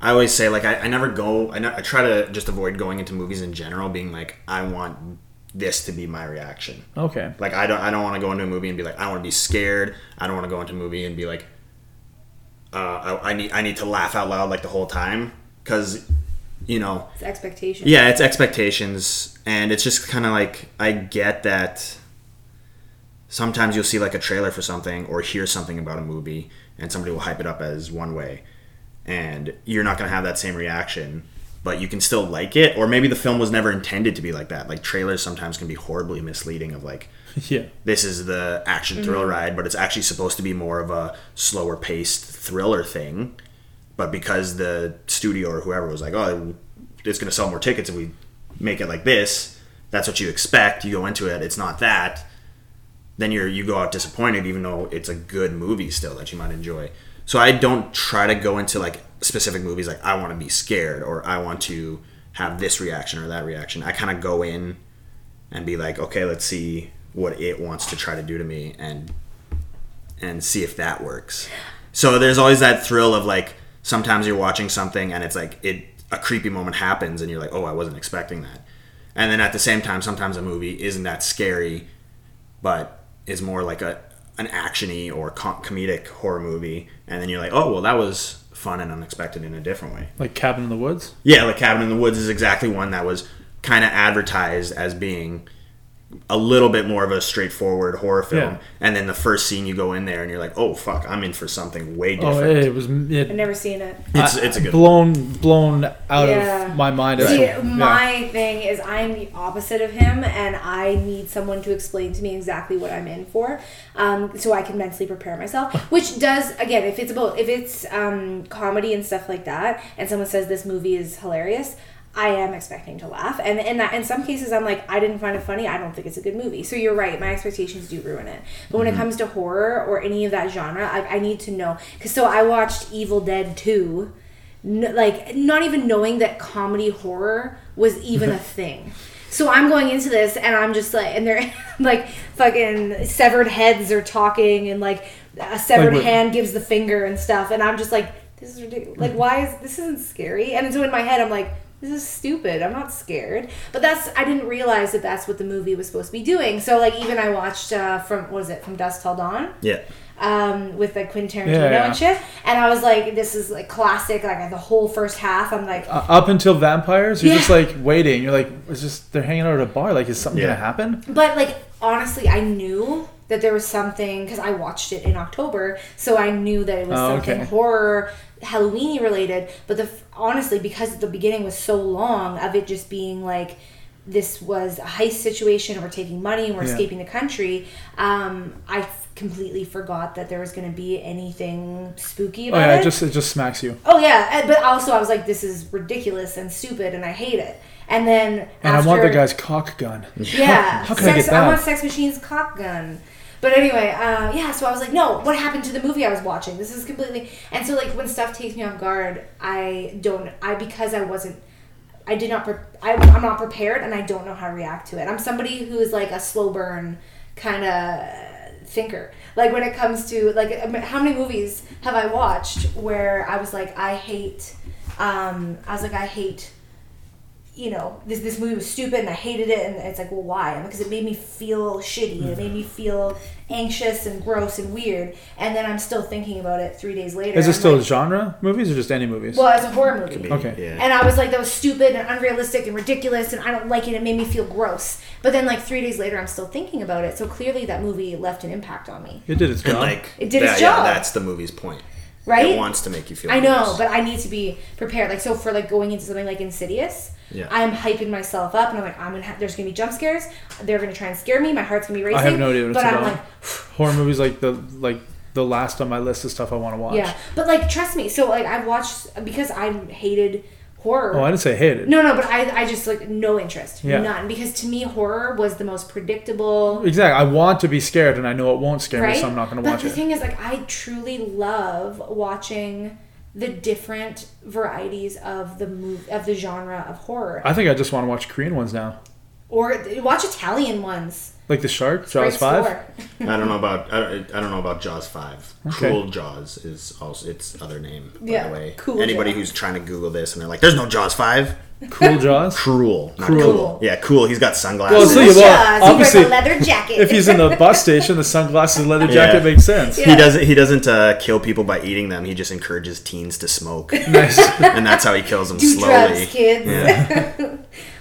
I always say like I, I never go. I, ne- I try to just avoid going into movies in general, being like I want this to be my reaction. Okay. Like I don't I don't want to go into a movie and be like I want to be scared. I don't want to go into a movie and be like uh, I, I need I need to laugh out loud like the whole time because you know it's expectation. yeah, it's expectations, and it's just kind of like I get that. Sometimes you'll see like a trailer for something or hear something about a movie, and somebody will hype it up as one way, and you're not gonna have that same reaction, but you can still like it, or maybe the film was never intended to be like that. Like trailers sometimes can be horribly misleading. Of like, Yeah. this is the action thrill mm-hmm. ride, but it's actually supposed to be more of a slower paced thriller thing. But because the studio or whoever was like, oh, it's going to sell more tickets if we make it like this, that's what you expect. You go into it, it's not that. Then you're you go out disappointed, even though it's a good movie still that you might enjoy. So I don't try to go into like specific movies like I want to be scared or I want to have this reaction or that reaction. I kind of go in and be like, okay, let's see what it wants to try to do to me and and see if that works. So there's always that thrill of like sometimes you're watching something and it's like it a creepy moment happens and you're like, "Oh, I wasn't expecting that." And then at the same time sometimes a movie isn't that scary but is more like a an actiony or com- comedic horror movie and then you're like, "Oh, well that was fun and unexpected in a different way." Like Cabin in the Woods. Yeah, like Cabin in the Woods is exactly one that was kind of advertised as being a little bit more of a straightforward horror film, Yeah. and then the first scene you go in there and you're like, "Oh fuck, I'm in for something way Oh, different." it was it, I've never seen it. it's it's a good. blown blown out Yeah. of my mind. as See, to- yeah. my thing is I'm the opposite of him, and I need someone to explain to me exactly what I'm in for, um, so I can mentally prepare myself. Which does again, if it's about if it's um, comedy and stuff like that, and someone says this movie is hilarious. I am expecting to laugh, and in that in some cases I'm like I didn't find it funny. I don't think it's a good movie. So you're right. My expectations do ruin it. But when it mm-hmm. comes to horror or any of that genre, I, I need to know. Cause so I watched Evil Dead two, n- like not even knowing that comedy horror was even a thing. So I'm going into this and I'm just like, and they're like fucking severed heads are talking and like a severed Like hand gives the finger and stuff, and I'm just like, this is ridiculous. Like, why is this isn't scary? And so in my head, I'm like, this is stupid. I'm not scared. But that's I didn't realize that that's what the movie was supposed to be doing. So like even I watched uh, from what was it from Dusk Till Dawn Yeah, um, with like Quentin Tarantino Yeah, yeah. and shit. And I was like, this is like classic. Like the whole first half, I'm like, Uh, up until vampires, you're Yeah. just like waiting. You're like, it's just they're hanging out at a bar. Like, is something Yeah. gonna happen? but like honestly, I knew that there was something because I watched it in October, so I knew that it was Oh, something okay. horror. Halloweeny related, but the honestly because the beginning was so long of it just being like this was a heist situation we're taking money and we're Yeah. escaping the country. Um, I f- completely forgot that there was going to be anything spooky Oh about yeah, it. it just it just smacks you. Oh yeah, but also I was like, this is ridiculous and stupid, and I hate it. And then And after, I want the guy's cock gun. yeah, How can I get that? I want Sex Machine's cock gun. But anyway, uh, yeah. So I was like, no, what happened to the movie I was watching? This is completely. And so like when stuff takes me off guard, I don't. I because I wasn't. I did not. Pre- I, I'm not prepared, and I don't know how to react to it. I'm somebody who is like a slow burn kind of thinker. Like when it comes to like how many movies have I watched where I was like, I hate. Um, I was like, I hate you know, this this movie was stupid and I hated it and it's like, well, why? Because it made me feel shitty. It made me mm-hmm. feel anxious and gross and weird. And then I'm still thinking about it three days later. Is it I'm still like, genre movies or just any movies? well, it's a horror movie. Okay. Yeah. And I was like, that was stupid and unrealistic and ridiculous, and I don't like it. It made me feel gross. But then, like three days later, I'm still thinking about it. So clearly, that movie left an impact on me, it did its and job. like It did that- its Yeah, job. that's the movie's point. right? It wants to make you feel. I know, gross. but I need to be prepared. Like, so for like going into something like Insidious, Yeah. I'm hyping myself up, and I'm like, I'm gonna. Ha- there's gonna be jump scares. They're gonna try and scare me. My heart's gonna be racing. I have no idea what but it's I'm about. like, Horror movies like the like the last on my list of stuff I want to watch. yeah. But like, trust me. So like, I've watched because I hated horror. Oh, I didn't say hated. No, no, but I, I just like no interest, Yeah. none, because to me horror was the most predictable, Exactly. I want to be scared, and I know it won't scare right? me, so I'm not going to but watch the thing is, like, I truly love watching the different varieties of the move of the genre of horror, I think I just want to watch Korean ones now, or watch Italian ones. like The Shark, Jaws Five. I don't know about I don't, I don't know about Jaws five. Okay. Cruel Jaws is also its other name. By Yeah, the way, Cool anybody Jaws. who's trying to Google this and they're like, "There's no Jaws 5? Cool Jaws. Cruel, not Cruel. cool. Yeah, cool. He's got Well, sunglasses. so you- well, Jaws, he obviously, wears a leather jacket. If he's in the bus station, the sunglasses, and leather Yeah. jacket makes sense. Yeah. he doesn't. He doesn't uh, kill people by eating them. He just encourages teens to smoke, Nice. and that's how he kills them do slowly. drugs, kids. Yeah.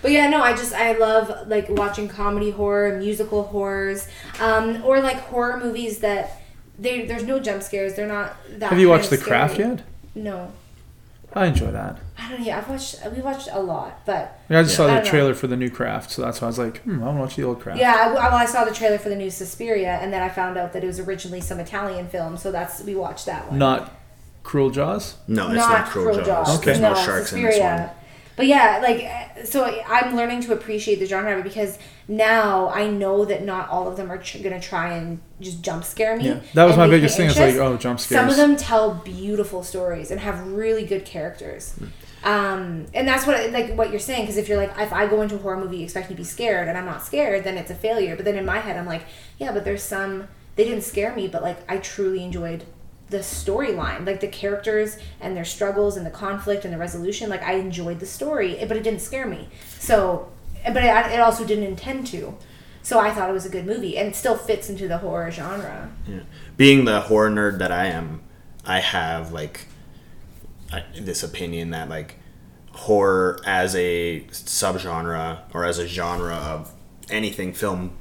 But yeah, no, I just I love like watching comedy horror, musical horrors, um, or like horror movies that they there's no jump scares. They're not that. Have you watched of The Craft yet? No, I enjoy that. I don't know. Yeah, I've watched we watched a lot, but Yeah, I just saw I the don't know. trailer for the new Craft, so that's why I was like, hmm, I want to watch the old Craft. yeah, I, well, I saw the trailer for the new Suspiria, and then I found out that it was originally some Italian film, so that's we watched that one. Not Cruel Jaws. No, it's not, Cruel, Jaws. Okay. There's no, sharks in this one. But yeah, like so I'm learning to appreciate the genre because now I know that not all of them are tr- gonna try and just jump scare me. Yeah, that was my biggest thing. It's like, oh, jump scares. Some of them tell beautiful stories and have really good characters. Um, and that's what like what you're saying because if you're like if I go into a horror movie expecting to be scared and I'm not scared then it's a failure. But then in my head I'm like, yeah, but there's some they didn't scare me, but like I truly enjoyed the storyline, like the characters and their struggles and the conflict and the resolution. Like I enjoyed the story, eh, but it didn't scare me. So, eh, but it, it also didn't intend to. So I thought it was a good movie, and it still fits into the horror genre. Yeah. Being the horror nerd that I am, I have like I, this opinion that like horror as a subgenre or as a genre of anything film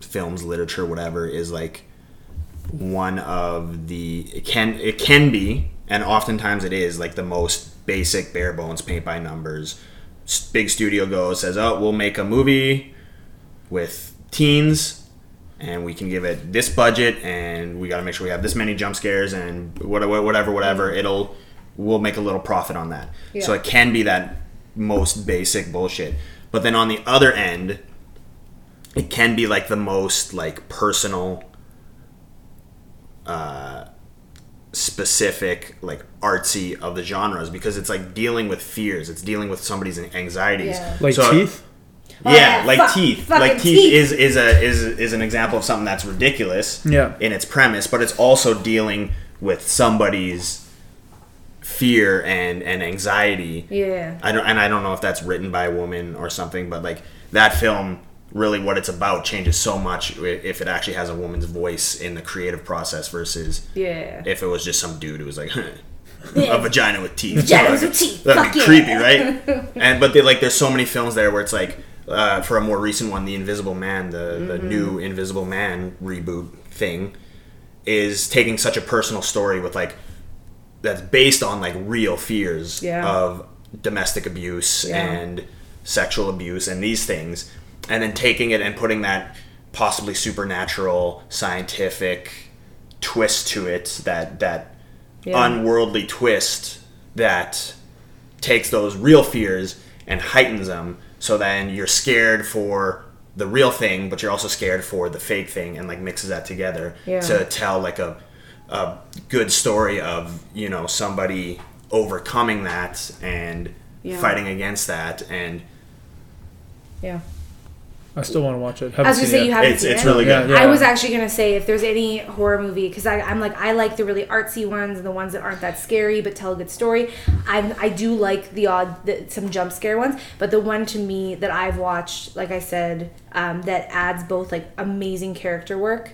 films literature whatever is like one of the it can it can be and oftentimes it is like the most basic bare bones paint by numbers. Big studio goes says oh we'll make a movie with teens and we can give it this budget and we got to make sure we have this many jump scares and whatever whatever. Whatever it'll we'll make a little profit on that. So it can be that most basic bullshit. But then on the other end it can be like the most like personal uh specific like artsy of the genres because it's like dealing with fears it's dealing with somebody's anxieties Yeah. Like So- teeth. Oh, yeah, yeah, like fuck- teeth. Like teeth, teeth. is is a is is an example of something that's ridiculous. Yeah. In its premise, but it's also dealing with somebody's fear and and anxiety. Yeah. I don't and I don't know if that's written by a woman or something, but like that film really what it's about changes so much if it actually has a woman's voice in the creative process versus Yeah. if it was just some dude who was like a vagina with teeth. Vaginas with teeth. That'd be yeah. creepy, right? and but they, like, there's so many films there where it's like, uh, for a more recent one, The Invisible Man, the the Mm-hmm. new Invisible Man reboot thing, is taking such a personal story with like that's based on like real fears Yeah. of domestic abuse and sexual abuse and these things, and then taking it and putting that possibly supernatural scientific twist to it that that Yeah. unworldly twist that takes those real fears and heightens them so then you're scared for the real thing, but you're also scared for the fake thing, and like mixes that together Yeah. to tell like a a good story of you know somebody overcoming that and Yeah. fighting against that and Yeah. I still want to watch it. I was Haven't gonna say it you haven't it's seen it's it. really Yeah, good. yeah. I was actually gonna say if there's any horror movie because I'm like I like the really artsy ones and the ones that aren't that scary but tell a good story. I I do like the odd the, some jump scare ones, but the one to me that I've watched, like I said, um, that adds both like amazing character work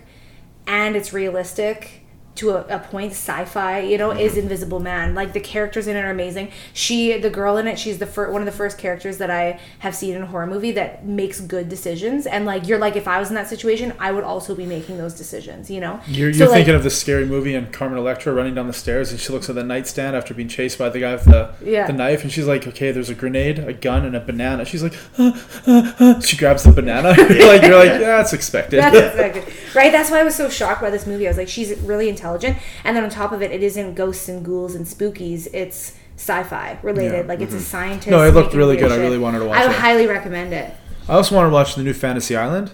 and it's realistic to a, a point sci-fi you know is invisible man like the characters in it are amazing she the girl in it she's the first one of the first characters that i have seen in a horror movie that makes good decisions and like you're like if i was in that situation i would also be making those decisions you know You're, you're like, thinking of the scary movie and Carmen Electra running down the stairs and she looks at the nightstand after being chased by the guy with the, Yeah. the knife and she's like, okay, there's a grenade, a gun, and a banana. She's like, "Uh, uh, uh." she grabs the banana. you're like, you're like, yeah, it's expected. That's expected, right? That's why I was so shocked by this movie. I was like, she's really intelligent, and then on top of it, it isn't ghosts and ghouls and spookies. It's sci-fi related. Yeah. Like it's a scientist. No, it looked really weird good. I really wanted to watch it. I would it. highly recommend it. I also want to watch the new Fantasy Island,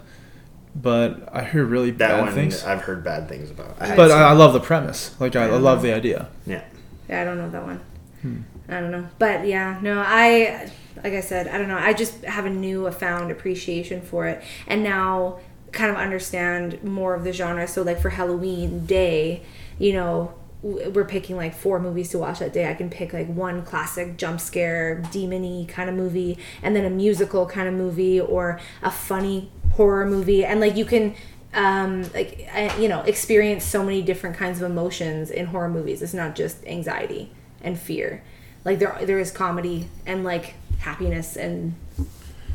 but I hear really That bad one things. I've heard bad things about. I But I, I love the premise. Like I, I love the idea. yeah. Yeah, I don't know that one. Hmm. I don't know, but yeah, no, I like I said, I don't know. I just have a new, a found appreciation for it, and now kind of understand more of the genre. So like for Halloween Day, you know, we're picking like four movies to watch that day. I can pick like one classic jump scare, demony kind of movie, and then a musical kind of movie, or a funny horror movie, and like you can um like you know experience so many different kinds of emotions in horror movies it's not just anxiety and fear like there there is comedy and like happiness and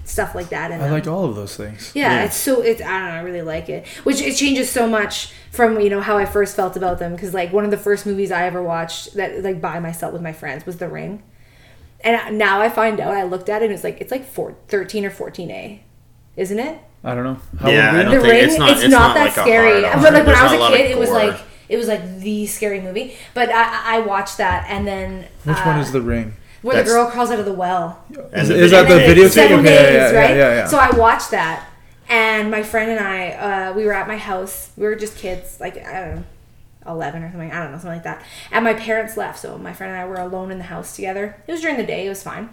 stuff like that in I them. like all of those things. yeah, Yeah. it's so it's I don't know I really like it which it changes so much from you know how I first felt about them because like one of the first movies I ever watched that like by myself with my friends was The Ring and now I find out I looked at it and it's like it's like four, 13 or 14a isn't it I don't know. How Yeah, would I don't the think- ring it's it's not- not, it's not that like scary but like when There's i was a a lot of kid it was like it was like the scary movie but i i watched that and then Which uh, one is the ring? Where That's- the girl crawls out of the well Is, is that the videotape. videotape? seven Okay, yeah, days yeah, right yeah, yeah. so i watched that and my friend and i uh, we were at my house we were just kids like i don't know 11 or something i don't know something like that and my parents left so my friend and i were alone in the house together it was during the day it was fine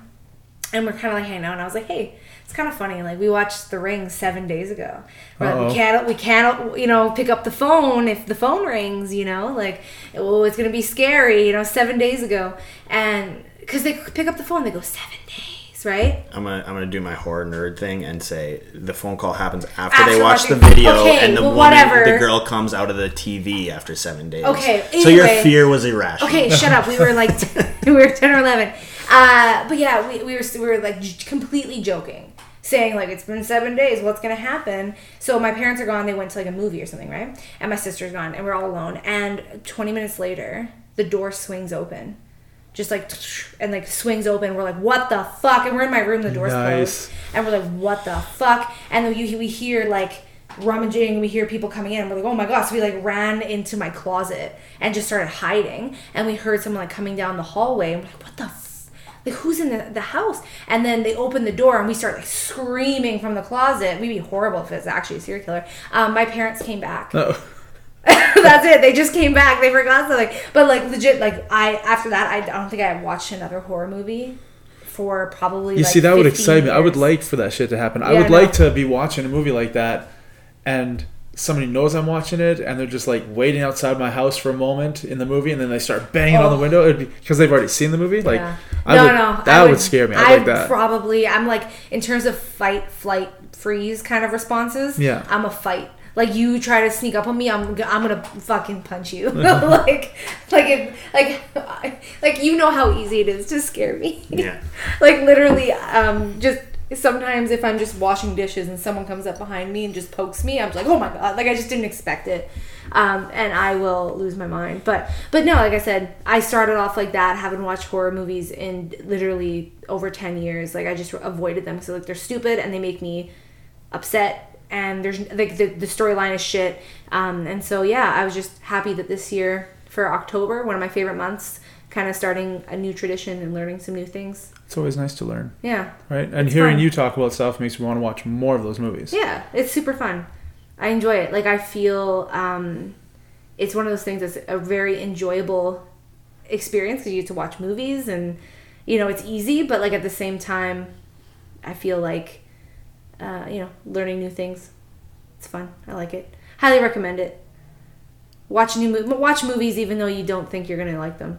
and we're kind of like hanging out and i was like hey it's kind of funny like we watched the ring seven days ago We're like, Uh-oh. we can't we can't you know pick up the phone if the phone rings you know like oh it's gonna be scary you know seven days ago and because they pick up the phone they go seven days right I'm gonna I'm gonna do my horror nerd thing and say the phone call happens after, After they watch the video Okay, and the well, woman, whatever. the girl comes out of the TV after seven days. Okay, so your fear was irrational. Okay, shut up. We were like, we were ten or eleven. Uh, but yeah, we, we were we were like j- completely joking, saying like it's been seven days. What's gonna happen? So my parents are gone. They went to like a movie or something, right? And my sister's gone, and we're all alone. And twenty minutes later, the door swings open. Just like and like swings open. We're like, what the fuck? And we're in my room. The door's Nice. closed, and we're like, what the fuck? And then you we hear like rummaging. We hear people coming in. And we're like, oh my god! So we like ran into my closet and just started hiding. And we heard someone like coming down the hallway. And we're like, what the. F-? Like who's in the, the house? And then they open the door and we start like screaming from the closet. We'd be horrible if it's actually a serial killer. Um, my parents came back. Oh. That's it. They just came back. They forgot something. But like legit, like I after that, I don't think I watched another horror movie for probably. You like, see, that would 15 excite me. I would like for that shit to happen. I would I like to be watching a movie like that, and somebody knows I'm watching it, and they're just like waiting outside my house for a moment in the movie, and then they start banging on Oh. the window. Because they've already seen the movie. Like, Yeah. I no, would, no, that I would, scare me. I'd like that. Probably, I'm like in terms of fight, flight, freeze kind of responses. Yeah. I'm a fight. Like you try to sneak up on me, I'm I'm gonna fucking punch you. like like if like like you know how easy it is to scare me. Yeah. like literally, um, just sometimes if I'm just washing dishes and someone comes up behind me and just pokes me, I'm just like, oh my god, like I just didn't expect it, um, and I will lose my mind. But but no, like I said, I started off like that, haven't watched horror movies in literally over ten years. Like I just avoided them because like they're stupid and they make me upset. And there's like the, the storyline is shit. Um, and so yeah, I was just happy that this year for October, one of my favorite months, kind of starting a new tradition and learning some new things. It's always nice to learn, Yeah. right? And hearing fun. you talk about stuff makes me want to watch more of those movies. Yeah, it's super fun. I enjoy it. Like I feel um, it's one of those things that's a very enjoyable experience because you get to watch movies and you know it's easy, but like at the same time, I feel like uh, you know learning new things. It's fun. I like it. Highly recommend it. Watch new mo- watch movies even though you don't think you're gonna like them.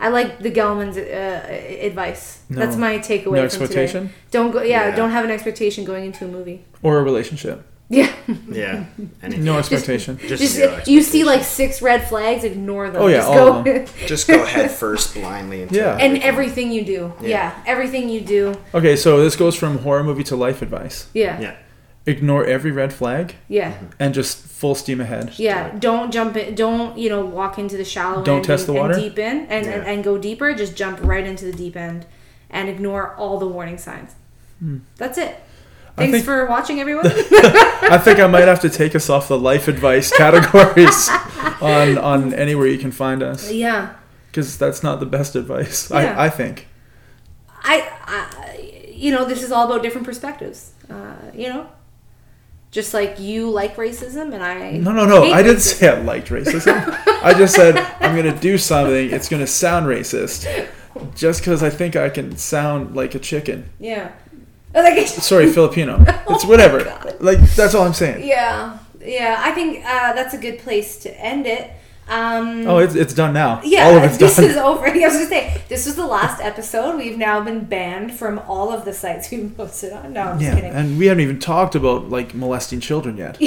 I like the Gelman's uh, advice. No- That's my takeaway no from expectation? today. Don't go. Yeah, Yeah. don't have an expectation going into a movie. Or a relationship. Yeah. Yeah. Anything. No expectation. Just, Just zero you see like six red flags, ignore them. Oh, yeah, Just all go of just go head first blindly into Yeah. and everything you do. Yeah. Yeah. everything you do. Okay, so this goes from horror movie to life advice. Yeah, yeah, Yeah. Ignore every red flag yeah. Mm-hmm. and just full steam ahead. Yeah. Don't jump in. Don't you know walk into the shallow Don't end test and, the water? and deep in and, and Yeah. and go deeper. Just jump right into the deep end and ignore all the warning signs. Hmm. That's it. Thanks think- for watching, everyone. I think I might have to take us off the life advice categories on on anywhere you can find us yeah, because that's not the best advice. Yeah. I, I think. I, I, you know, this is all about different perspectives. Uh, you know, just like you like racism and I. No, no, no. I didn't racism. say I liked racism. I just said I'm gonna do something. It's gonna sound racist, just because I think I can sound like a chicken. Yeah. Like, Sorry, Filipino. It's whatever. Like that's all I'm saying. yeah, yeah. I think uh, that's a good place to end it. Um, Oh, it's it's done now. yeah, all of it's this done. is over. I was gonna say this was the last episode. We've now been banned from all of the sites we posted on. No, I'm just yeah, kidding. and we haven't even talked about like molesting children yet.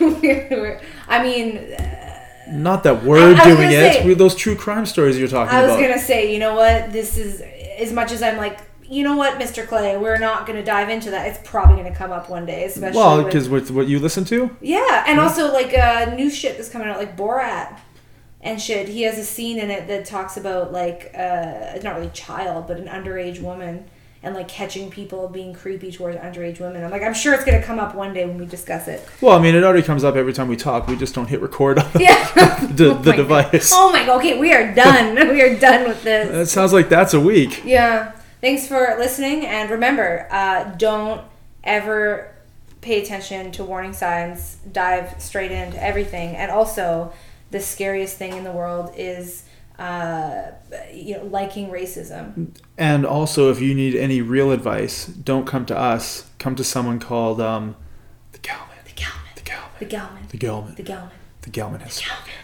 We're- I mean, Not that we're I doing gonna it. say- those true crime stories you're talking about. I was about. gonna say, you know what? This is as much as I'm like, you know what, Mr. Clay, we're not gonna dive into that. It's probably gonna come up one day, especially. well, because with what you listen to, Yeah, and also like uh, new shit that's coming out, like Borat and shit. He has a scene in it that talks about like uh, it's not really child, but an underage woman and like catching people being creepy towards underage women. I'm like, I'm sure it's gonna come up one day when we discuss it. well, I mean, it already comes up every time we talk. We just don't hit record on Yeah, the, Oh the device. God. Oh my god! Okay, we are done. we are done with this. That sounds like that's a week. Yeah. Thanks for listening, and remember, uh, don't ever pay attention to warning signs. Dive straight into everything, and also, the scariest thing in the world is, uh, you know, liking racism. And also, if you need any real advice, don't come to us. Come to someone called um, the Gelman. The Gelman. The Gelman. The Gelman. The Gelman. The Gelman. The Gelman has spoken.